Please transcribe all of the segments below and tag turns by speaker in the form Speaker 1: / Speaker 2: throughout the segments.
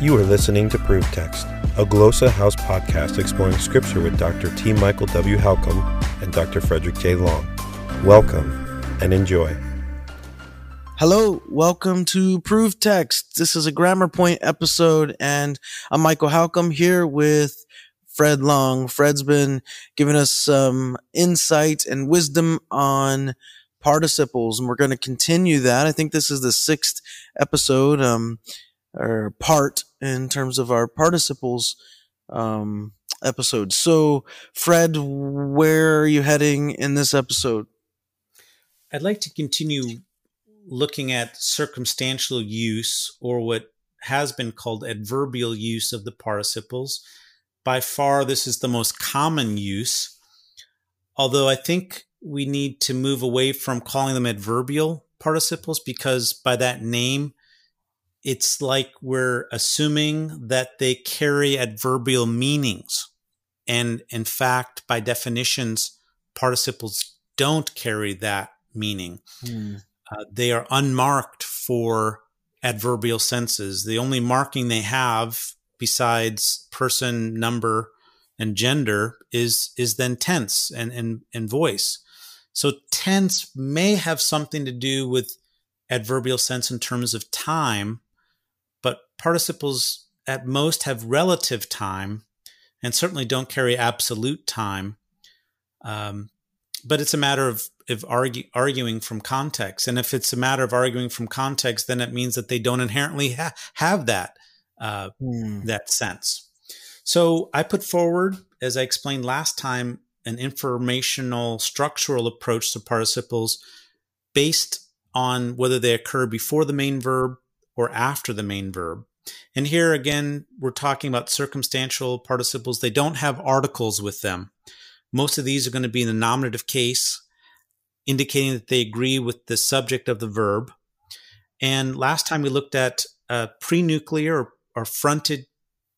Speaker 1: You are listening to Proof Text, a Glossa House podcast exploring scripture with Dr. T. Michael W. Halcomb and Dr. Frederick J. Long. Welcome and enjoy.
Speaker 2: Hello, welcome to Proof Text. This is a Grammar Point episode, and I'm Michael Halcomb here with Fred Long. Fred's been giving us some insight and wisdom on participles, and we're going to continue that. I think this is the sixth episode, um, or part in terms of our participles, um, episode. So, Fred, where are you heading in this episode?
Speaker 3: I'd like to continue looking at circumstantial use or what has been called adverbial use of the participles. By far, this is the most common use, although I think we need to move away from calling them adverbial participles because by that name, it's like we're assuming that they carry adverbial meanings. And in fact, by definitions, participles don't carry that meaning. Hmm. Uh, they are unmarked for adverbial senses. The only marking they have besides person, number, and gender is is then tense and, and, and voice. So tense may have something to do with adverbial sense in terms of time, participles at most have relative time and certainly don't carry absolute time. Um, but it's a matter of, of argue, arguing from context. And if it's a matter of arguing from context, then it means that they don't inherently ha- have that uh, mm. that sense. So I put forward, as I explained last time, an informational structural approach to participles based on whether they occur before the main verb or after the main verb. And here again, we're talking about circumstantial participles. They don't have articles with them. Most of these are going to be in the nominative case, indicating that they agree with the subject of the verb. And last time we looked at uh, pre-nuclear or, or fronted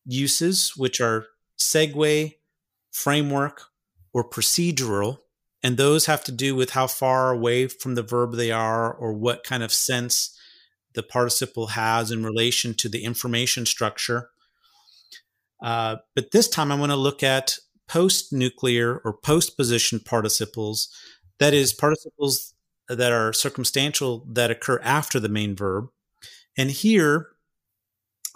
Speaker 3: uses, which are segue, framework, or procedural. And those have to do with how far away from the verb they are or what kind of sense the participle has in relation to the information structure. Uh, but this time I want to look at post nuclear or post position participles, that is, participles that are circumstantial that occur after the main verb. And here,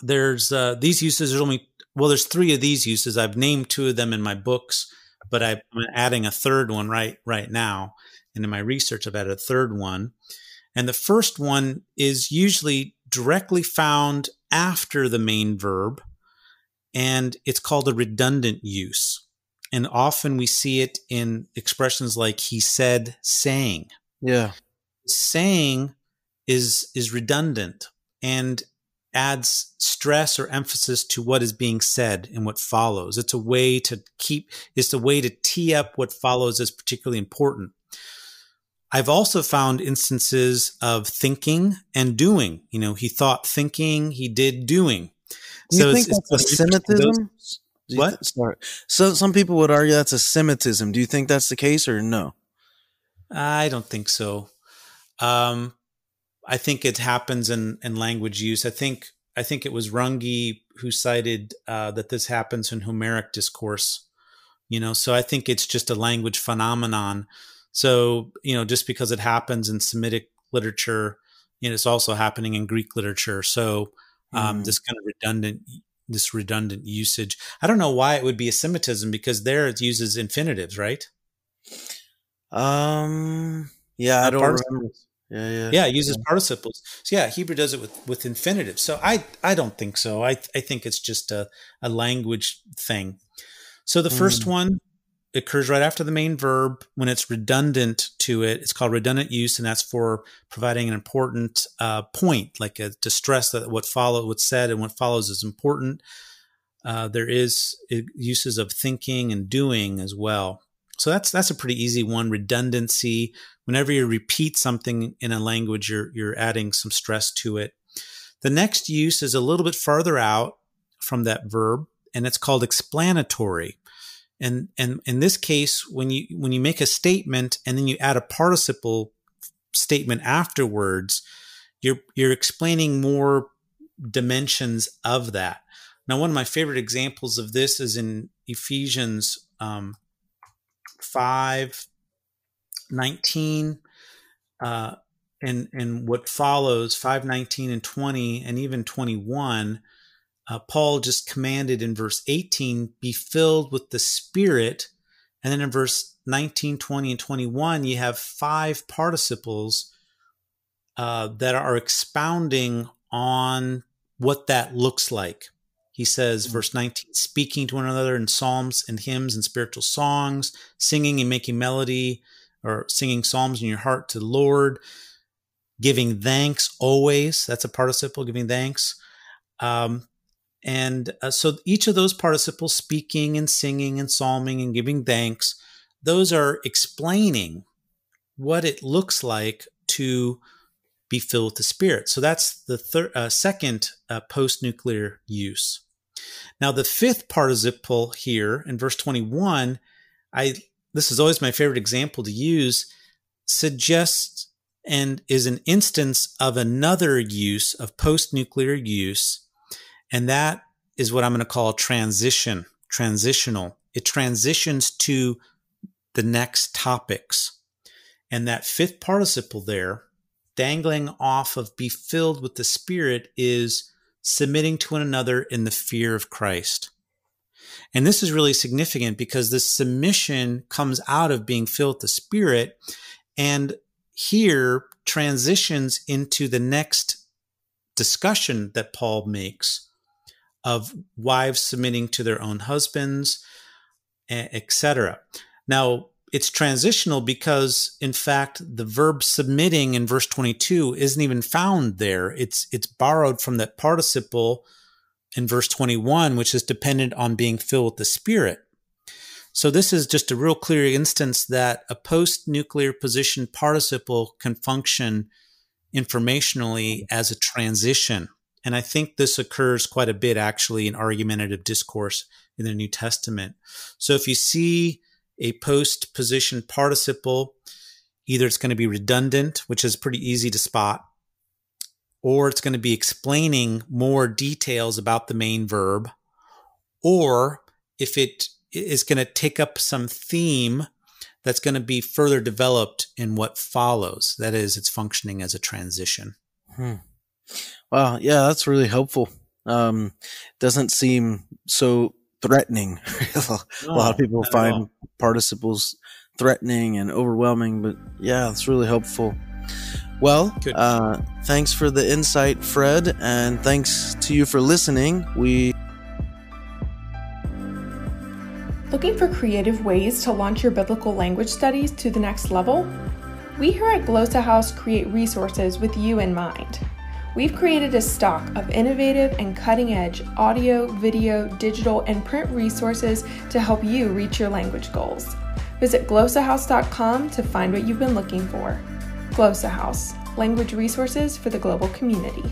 Speaker 3: there's uh, these uses. There's only well, there's three of these uses. I've named two of them in my books, but I'm adding a third one right right now. And in my research, I've added a third one. And the first one is usually directly found after the main verb, and it's called a redundant use. And often we see it in expressions like he said, saying.
Speaker 2: Yeah.
Speaker 3: Saying is is redundant and adds stress or emphasis to what is being said and what follows. It's a way to keep it's a way to tee up what follows as particularly important. I've also found instances of thinking and doing. You know, he thought thinking, he did doing.
Speaker 2: Do you so think it's, that's it's a Semitism?
Speaker 3: what?
Speaker 2: Th- sorry. So some people would argue that's a Semitism. Do you think that's the case or no?
Speaker 3: I don't think so. Um, I think it happens in, in language use. I think I think it was Runge who cited uh, that this happens in Homeric discourse. You know, so I think it's just a language phenomenon. So you know, just because it happens in Semitic literature, you know, it's also happening in Greek literature. So um, mm. this kind of redundant this redundant usage. I don't know why it would be a Semitism because there it uses infinitives, right?
Speaker 2: Um. Yeah, I don't remember.
Speaker 3: Yeah, yeah, yeah. It uses yeah. participles. So yeah, Hebrew does it with with infinitives. So I I don't think so. I I think it's just a a language thing. So the first mm. one occurs right after the main verb when it's redundant to it. It's called redundant use, and that's for providing an important uh, point, like a, to stress that what follow what's said and what follows is important. Uh, there is uh, uses of thinking and doing as well. So that's that's a pretty easy one. Redundancy. Whenever you repeat something in a language, you're you're adding some stress to it. The next use is a little bit farther out from that verb, and it's called explanatory. And and in this case, when you when you make a statement and then you add a participle statement afterwards, you're you're explaining more dimensions of that. Now, one of my favorite examples of this is in Ephesians um, 5 19 uh, and, and what follows 5 19 and 20 and even 21. Uh, Paul just commanded in verse 18, be filled with the Spirit. And then in verse 19, 20, and 21, you have five participles uh, that are expounding on what that looks like. He says, mm-hmm. verse 19, speaking to one another in psalms and hymns and spiritual songs, singing and making melody or singing psalms in your heart to the Lord, giving thanks always. That's a participle, giving thanks. Um, and uh, so each of those participles, speaking and singing and psalming and giving thanks, those are explaining what it looks like to be filled with the Spirit. So that's the third, uh, second uh, post nuclear use. Now, the fifth participle here in verse 21, I this is always my favorite example to use, suggests and is an instance of another use of post nuclear use. And that is what I'm going to call transition, transitional. It transitions to the next topics. And that fifth participle there, dangling off of be filled with the Spirit, is submitting to one another in the fear of Christ. And this is really significant because this submission comes out of being filled with the Spirit and here transitions into the next discussion that Paul makes of wives submitting to their own husbands, etc. Now, it's transitional because in fact the verb submitting in verse 22 isn't even found there. It's it's borrowed from that participle in verse 21 which is dependent on being filled with the spirit. So this is just a real clear instance that a post nuclear position participle can function informationally as a transition and i think this occurs quite a bit actually in argumentative discourse in the new testament so if you see a post position participle. Either it's going to be redundant, which is pretty easy to spot, or it's going to be explaining more details about the main verb, or if it is going to take up some theme that's going to be further developed in what follows. That is, it's functioning as a transition.
Speaker 2: Hmm. Wow. Yeah, that's really helpful. Um, doesn't seem so threatening. a lot of people find participles threatening and overwhelming, but yeah, it's really helpful. Well, uh, thanks for the insight, Fred, and thanks to you for listening. We
Speaker 4: looking for creative ways to launch your biblical language studies to the next level. We here at Glossa House create resources with you in mind. We've created a stock of innovative and cutting edge audio, video, digital, and print resources to help you reach your language goals. Visit glossahouse.com to find what you've been looking for. Glossa House, language resources for the global community.